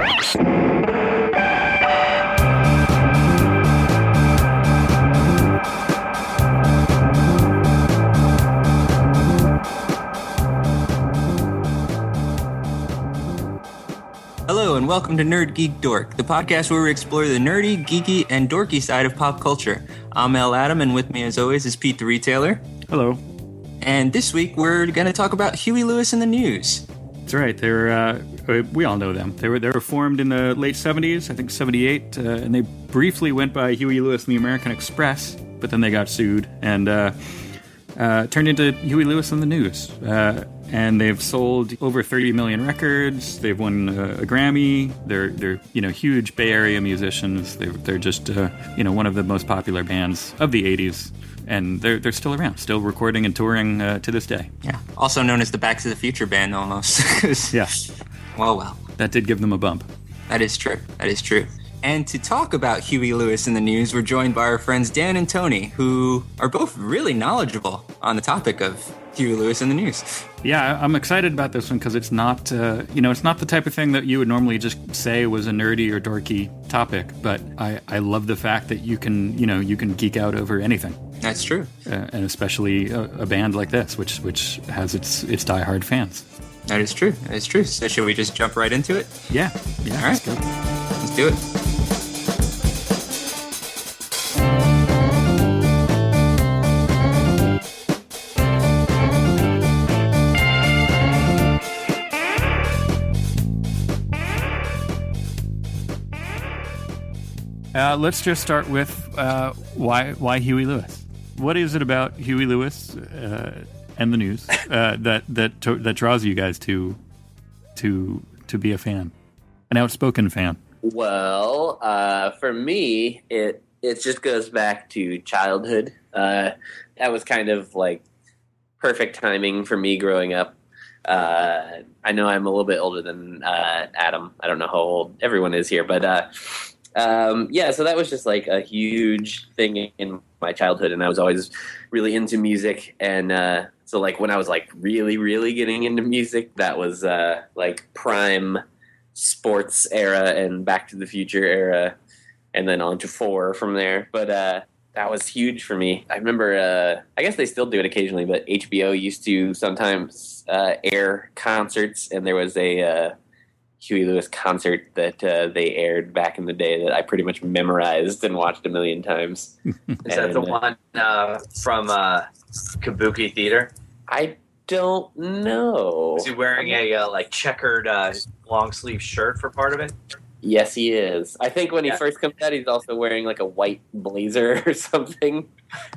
Hello, and welcome to Nerd Geek Dork, the podcast where we explore the nerdy, geeky, and dorky side of pop culture. I'm El Adam, and with me, as always, is Pete the Retailer. Hello. And this week, we're going to talk about Huey Lewis and the News. That's right. They're uh, we all know them. They were they were formed in the late '70s, I think '78, uh, and they briefly went by Huey Lewis and the American Express, but then they got sued and uh, uh, turned into Huey Lewis and the News. Uh, and they've sold over 30 million records. They've won uh, a Grammy. They're they're you know huge Bay Area musicians. They're they're just uh, you know one of the most popular bands of the 80s, and they're they're still around, still recording and touring uh, to this day. Yeah, also known as the Back to the Future band, almost. Yeah, Well, well, that did give them a bump. that is true. That is true. And to talk about Huey Lewis and the News, we're joined by our friends Dan and Tony, who are both really knowledgeable on the topic of Huey Lewis and the News. Yeah, I'm excited about this one because it's not, uh, you know, it's not the type of thing that you would normally just say was a nerdy or dorky topic. But I, I love the fact that you can, you know, you can geek out over anything, That's true. uh, and especially a, a band like this, which which has its its diehard fans. That is true. That is true. So, should we just jump right into it? Yeah, yeah. All right. let's go. Let's do it. Uh, let's just start with uh, why why Huey Lewis. What is it about Huey Lewis uh, and the news uh, that that to, that draws you guys to to to be a fan, an outspoken fan? Well, uh, for me, it it just goes back to childhood. Uh, that was kind of like perfect timing for me growing up. Uh, I know I'm a little bit older than uh, Adam. I don't know how old everyone is here, but uh, um, yeah. So that was just like a huge thing in my childhood, and I was always really into music. And uh, so, like when I was like really, really getting into music, that was uh, like prime sports era and Back to the Future era, and then on to Fore from there. But uh, that was huge for me. I remember, uh, I guess they still do it occasionally, but HBO used to sometimes uh, air concerts, and there was a uh, Huey Lewis concert that uh, they aired back in the day that I pretty much memorized and watched a million times. Is that the uh, one uh, from uh, Kabuki Theater? I don't know. Is he wearing a uh, like checkered uh, long sleeve shirt for part of it? Yes, he is. I think when he Yeah. first comes out, he's also wearing like a white blazer or something,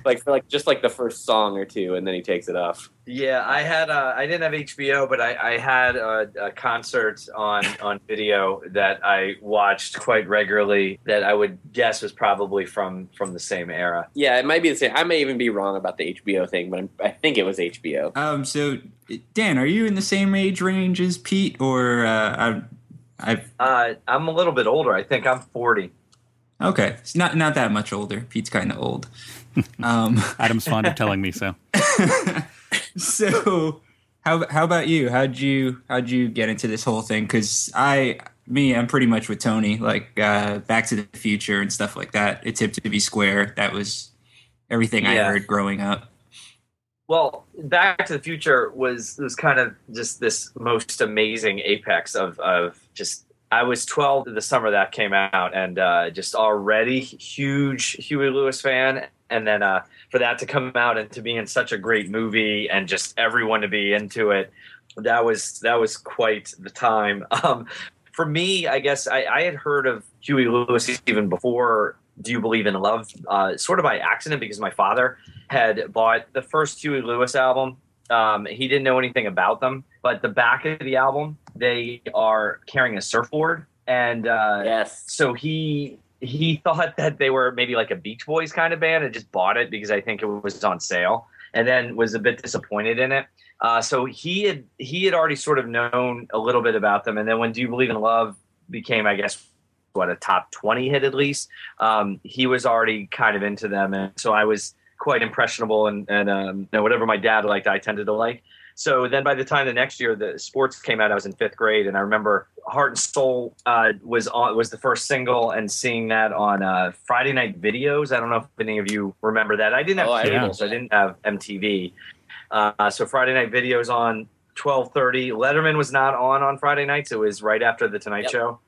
like for like just like the first song or two, and then he takes it off. Yeah, I had. Uh, I didn't have HBO, but I, I had a, a concert on on video that I watched quite regularly. That I would guess was probably from from the same era. Yeah, it might be the same. I may even be wrong about the HBO thing, but I'm, I think it was HBO. Um, so, Dan, are you in the same age range as Pete, or uh, I, I've Uh, I'm a little bit older. I think I'm 40. okay, it's not not that much older. Pete's kind of old. Um, Adam's fond of telling me so. so how how about you? How'd you how'd you get into this whole thing? Because I me I'm pretty much with Tony. Like uh, Back to the Future and stuff like that. It's hip to be square. That was everything I heard growing up. Well, Back to the Future was was kind of just this most amazing apex of of just. I was 12 the summer that came out, and uh, just already huge Huey Lewis fan. And then uh, for that to come out and to be in such a great movie, and just everyone to be into it, that was that was quite the time. Um, for me, I guess I, I had heard of Huey Lewis even before Do You Believe in Love, uh, sort of by accident because my father had bought the first Huey Lewis album. Um, he didn't know anything about them, but the back of the album, they are carrying a surfboard, and uh, Yes. so he he thought that they were maybe like a Beach Boys kind of band and just bought it because I think it was on sale, and then was a bit disappointed in it. Uh, so he had he had already sort of known a little bit about them, and then when Do You Believe in Love became, I guess, what a top twenty hit at least, um, he was already kind of into them, and so I was quite impressionable and and um, know, whatever my dad liked, I tended to like. So then by the time the next year the sports came out, I was in fifth grade, and I remember Heart and Soul uh, was on was the first single, and seeing that on uh, Friday night videos. I don't know if any of you remember that. I didn't have Oh, I cable, so I didn't have MTV. Uh, so Friday night videos on twelve thirty. Letterman was not on on Friday nights. It was right after the Tonight Yep. Show.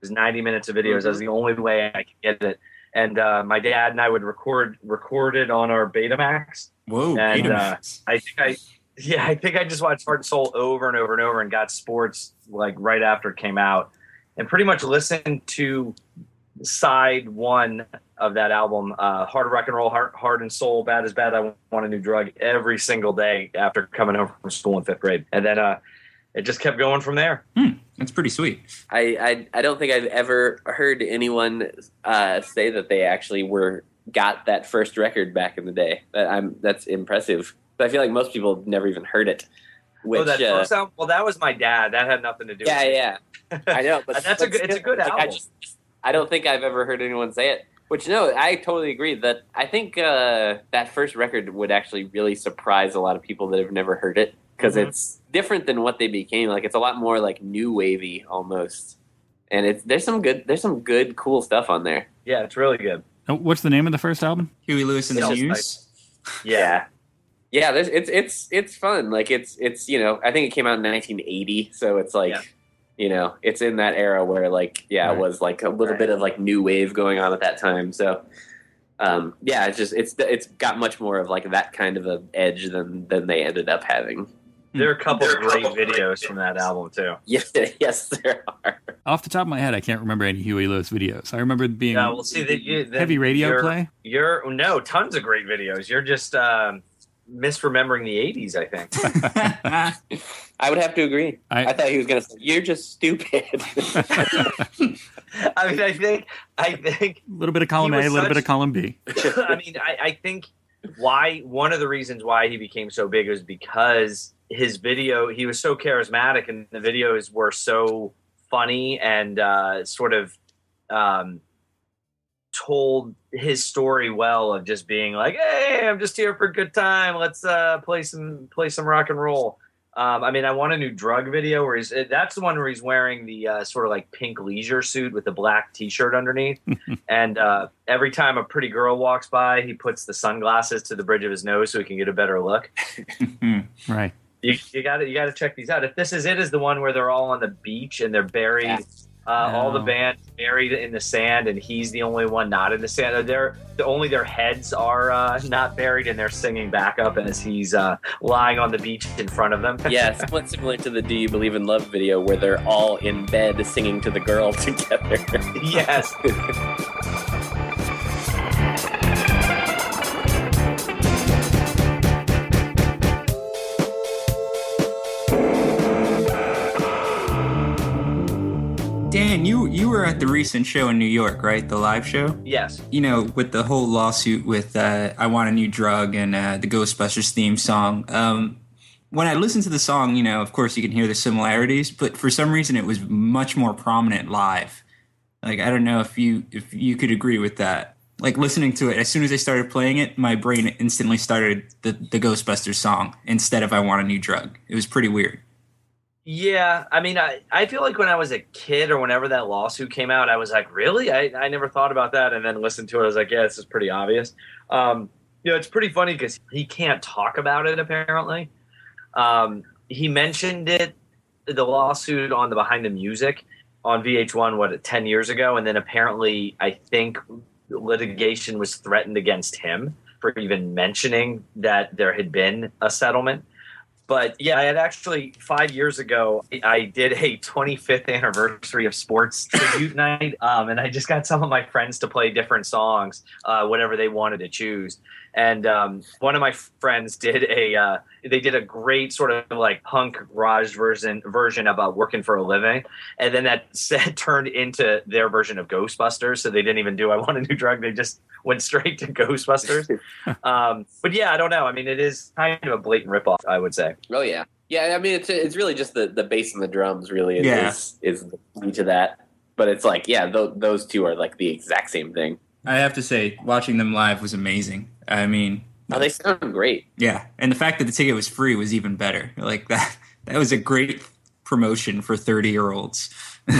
Was ninety minutes of videos. That was Mhm. the only way I could get it. And uh, my dad and I would record record it on our Betamax. Whoa, And, Betamax. I think I, yeah, I think I just watched Heart and Soul over and over and over and got sports like right after it came out, and pretty much listened to side one of that album, uh, Hard Rock and Roll, Heart, Heart and Soul, Bad Is Bad. I want a new drug every single day after coming home from school in fifth grade, and then uh, it just kept going from there. That's pretty sweet. I, I I don't think I've ever heard anyone uh, say that they actually were got that first record back in the day. That I'm that's impressive. But I feel like most people have never even heard it. Which oh, that uh, first album? Well, that was my dad. That had nothing to do. yeah, with it. yeah, I know. But That's a good- it's a good like, I album. just I don't think I've ever heard anyone say it. Which no, I totally agree that I think uh, that first record would actually really surprise a lot of people that have never heard it because Mhm. it's different than what they became. Like it's a lot more like new wavy almost, and it's there's some good there's some good cool stuff on there. yeah, it's really good. What's the name of the first album? Huey Lewis and the just News. Yeah, yeah. There's it's it's it's fun. Like it's it's you know I think it came out in 1980, so it's like. Yeah. You know, it's in that era where, like, yeah, Right. it was like a little Right. bit of like new wave going on at that time. So, um, yeah, it's just it's it's got much more of like that kind of a edge than than they ended up having. There are a couple of great videos from that album too. Yes, yes, there are. Off the top of my head, I can't remember any Huey Lewis videos. I remember being Yeah, we'll see that you that heavy radio you're- play. You're no tons of great videos. You're just um, misremembering the '80s, I think. I would have to agree. I, I- thought he was going to say, "You're just stupid." I mean, I think, I think, A little bit of column A, a little bit of column B. I mean, I, I think why one of the reasons why he became so big was because his video. He was so charismatic, and the videos were so funny and uh, sort of um, told his story well of just being like, "Hey, I'm just here for a good time. Let's uh, play some play some rock and roll." Um, I mean, I want a new drug video where he's that's the one where he's wearing the uh, sort of like pink leisure suit with the black T-shirt underneath, and uh, every time a pretty girl walks by, he puts the sunglasses to the bridge of his nose so he can get a better look. Right. You, you got to you got to check these out. If this is it, is the one where they're all on the beach and they're buried. Yeah. Uh, All the band buried in the sand, and he's the only one not in the sand. They're the only their heads are uh, not buried, and they're singing back up as he's uh, lying on the beach in front of them. yeah, somewhat similar to the "Do You Believe in Love" video where they're all in bed singing to the girl together. yes. Dan, you you were at the recent show in New York, right? The live show. Yes. You know, with the whole lawsuit with uh, "I Want a New Drug" and uh, the Ghostbusters theme song. Um, when I listened to the song, you know, of course, you can hear the similarities, but for some reason, it was much more prominent live. Like, I don't know if you if you could agree with that. Like listening to it, as soon as I started playing it, my brain instantly started the the Ghostbusters song instead of "I Want a New Drug." It was pretty weird. Yeah, I mean, I, I feel like when I was a kid or whenever that lawsuit came out, I was like, really? I, I never thought about that. And then listened to it, I was like, yeah, this is pretty obvious. Um, you know, it's pretty funny because he can't talk about it, apparently. Um, he mentioned it, the lawsuit on the Behind the Music on VH1, what, 10 years ago. And then apparently, I think litigation was threatened against him for even mentioning that there had been a settlement but yeah, I had actually five years ago. I did a 25th anniversary of sports tribute night, um, and I just got some of my friends to play different songs, uh, whatever they wanted to choose. And um, one of my friends did a uh, they did a great sort of like punk garage version version about working for a living, and then that set turned into their version of Ghostbusters. So they didn't even do I want a new drug. They just went straight to Ghostbusters. um, but yeah, I don't know. I mean, it is kind of a blatant ripoff, I would say. oh yeah, yeah. I mean, it's it's really just the the bass and the drums. Really, is, Yeah. is, is the key to that. But it's like, yeah, th- those two are like the exact same thing. I have to say, watching them live was amazing. I mean, Oh, they sound great. Yeah, and the fact that the ticket was free was even better. Like that, that was a great promotion for thirty year olds.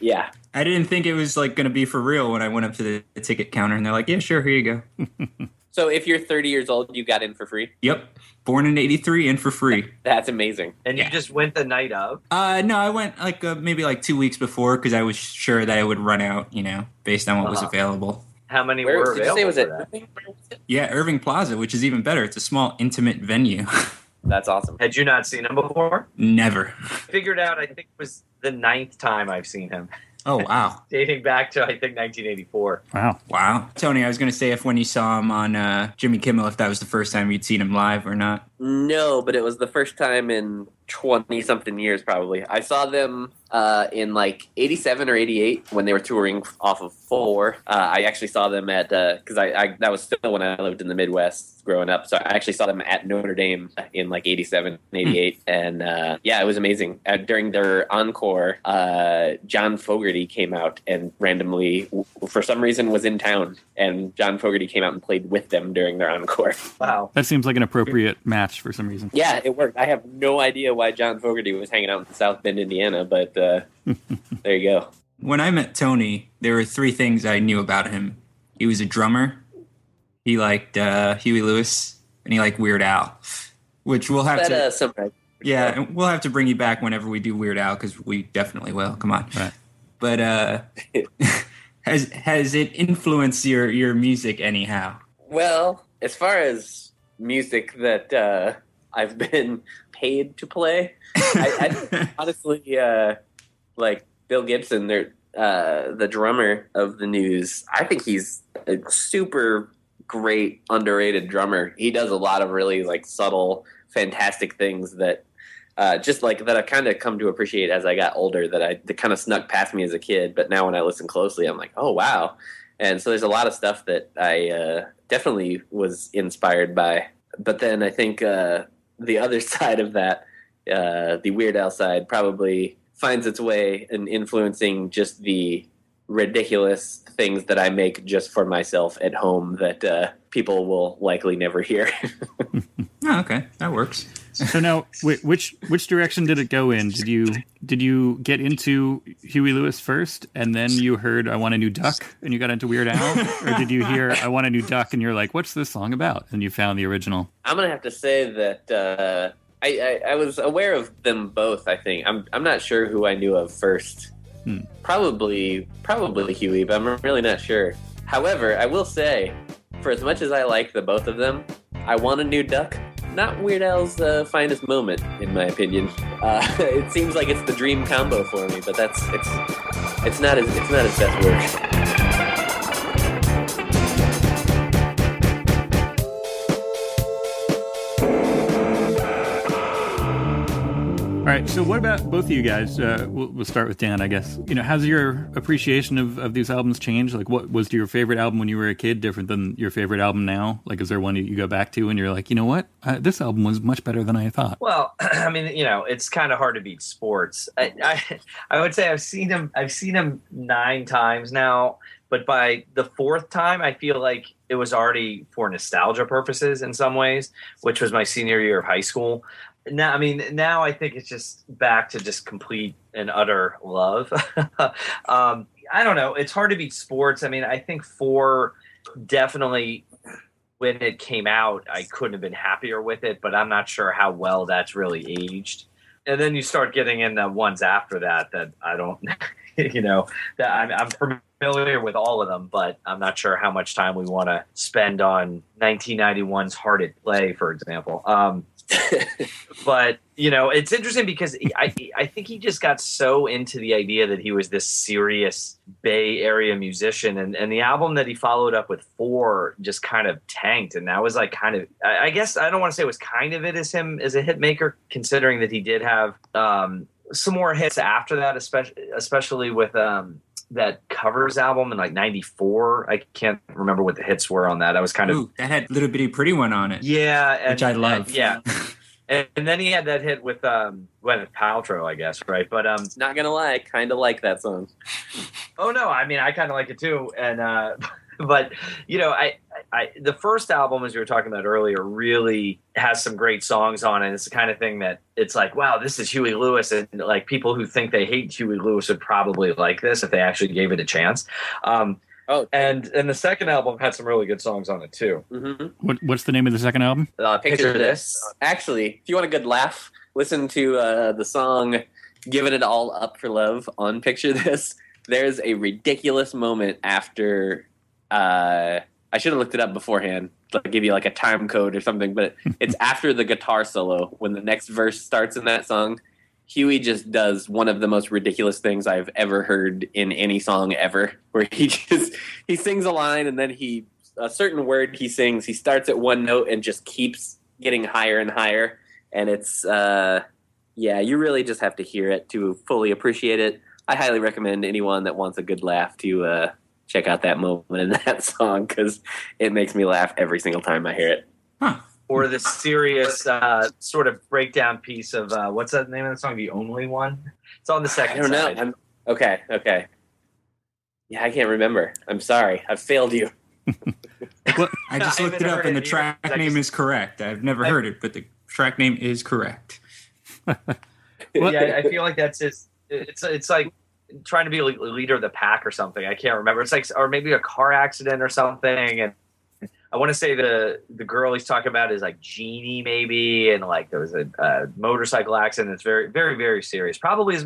Yeah. I didn't think it was like going to be for real when I went up to the, the ticket counter and they're like, "Yeah, sure, here you go." So if you're 30 years old, you got in for free. Yep, born in '83 and for free. That's amazing. And you Yeah. just went the night of. Uh, no, I went like uh, maybe like two weeks before because I was sure that it would run out, you know, based on what was Uh-huh. available. How many Where were did you say available was for it? that? Irving? Where was it? Yeah, Irving Plaza, which is even better. It's a small, intimate venue. That's awesome. Had you not seen him before? Never. Figured out. I think it was the ninth time I've seen him, Oh wow, dating back to I think 1984. Wow. wow. Tony, I was gonna say if when you saw him on uh, Jimmy Kimmel, if that was the first time you'd seen him live or not. No, but it was the first time in 20 something years, probably. I saw them uh, in like 87 or 88 when they were touring off of Fore. Uh, I actually saw them at, because I, I, that was still when I lived in the Midwest growing up. So I actually saw them at Notre Dame in like 87, 88. And uh, yeah, it was amazing. Uh, during their encore, uh, John Fogerty came out and randomly, for some reason, was in town. And John Fogerty came out and played with them during their encore. Wow. That seems like an appropriate match for some reason. Yeah, it worked. I have no idea why John Fogerty was hanging out in South Bend, Indiana, but uh, there you go. When I met Tony, there were three things I knew about him. He was a drummer. He liked uh, Huey Lewis, and he liked Weird Al, which we'll have That to. uh, summarize. Yeah, and we'll have to bring you back whenever we do Weird Al because we definitely will. Come on. Right. But uh, has has it influenced your your music anyhow? Well, as far as music that uh, I've been paid to play, I, I honestly uh, like Bill Gibson, uh, the drummer of the News. I think he's a super great underrated drummer. He does a lot of really like subtle, fantastic things that. Uh, just like that, I kind of come to appreciate as I got older. That I that kind of snuck past me as a kid, but now when I listen closely, I'm like, oh wow. And so there's a lot of stuff that I uh, definitely was inspired by. But then I think uh, the other side of that, uh, the Weird Al side, probably finds its way in influencing just the ridiculous things that I make just for myself at home that uh, people will likely never hear. Oh, okay, that works. So now, which which direction did it go in? Did you did you get into Huey Lewis first, and then you heard "I Want a New Duck" and you got into Weird Al, or did you hear "I Want a New Duck" and you're like, "What's this song about?" and you found the original? I'm gonna have to say that uh, I, I, I was aware of them both. I think I'm I'm not sure who I knew of first. Hmm. Probably probably Huey, but I'm really not sure. However, I will say, for as much as I like the both of them, I want a new duck. Not Weird Al's uh, finest moment, in my opinion. Uh, it seems like it's the dream combo for me, but that's it's it's not his it's not his best work. Right. So, what about both of you guys? Uh, we'll, we'll start with Dan, I guess. You know, has your appreciation of, of these albums changed? Like, what was your favorite album when you were a kid different than your favorite album now? Like, is there one that you go back to and you're like, you know what, uh, this album was much better than I thought? Well, I mean, you know, it's kind of hard to beat sports. I, I, I would say I've seen him. I've seen him nine times now, but by the fourth time, I feel like it was already for nostalgia purposes in some ways, which was my senior year of high school. Now, I mean, now I think it's just back to just complete and utter love. um, I don't know. It's hard to beat sports. I mean, I think Fore definitely when it came out, I couldn't have been happier with it, but I'm not sure how well that's really aged. And then you start getting in the ones after that that I don't, you know, that I'm, I'm familiar with all of them, but I'm not sure how much time we want to spend on 1991's Hard at Play, for example. Um, but you know, it's interesting because I I think he just got so into the idea that he was this serious Bay Area musician, and and the album that he followed up with Fore just kind of tanked, and that was like kind of I guess I don't want to say it was kind of it as him as a hit maker, considering that he did have um, some more hits after that, especially especially with um, that covers album in like '94. I can't remember what the hits were on that. I was kind of Ooh, that had little bitty pretty one on it. yeah, and, Which I love. and- yeah, and, and then he had that hit with um, with Paltrow, I guess, right? But um, Not gonna lie, i kind of like that song. oh no, I mean, I kind of like it too, and uh, but you know, I I the first album, as we were talking about earlier, really has some great songs on it. It's the kind of thing that it's like, wow, this is Huey Lewis, and like people who think they hate Huey Lewis would probably like this if they actually gave it a chance. Um, Oh, and and the second album had some really good songs on it too. hmm What, what's the name of the second album? Uh, Picture this. Actually, if you want a good laugh, listen to uh, the song "Giving It All Up for Love" on Picture This. There's a ridiculous moment after. Uh, I should have looked it up beforehand. Like give you like a time code or something, but it's after the guitar solo when the next verse starts in that song. Huey just does one of the most ridiculous things I've ever heard in any song ever, where he just he sings a line and then he a certain word he sings, he starts at one note and just keeps getting higher and higher. And it's uh yeah, you really just have to hear it to fully appreciate it. I highly recommend anyone that wants a good laugh to uh check out that moment in that song because it makes me laugh every single time I hear it. Huh. Or the serious uh, sort of breakdown piece of uh, what's that name of the song? The only one. It's on the I second don't know. side. I'm okay, okay. Yeah, I can't remember. I'm sorry. I've failed you. I just I looked it up, and the it either. track name just- is correct. I've never I- heard it, but the track name is correct. What- yeah, I feel like that's just it's it's like trying to be a leader of the pack or something. I can't remember. It's like or maybe a car accident or something, and I want to say the the girl he's talking about is like Jeannie maybe, and like there was a, a motorcycle accident. It's very very very serious. Probably his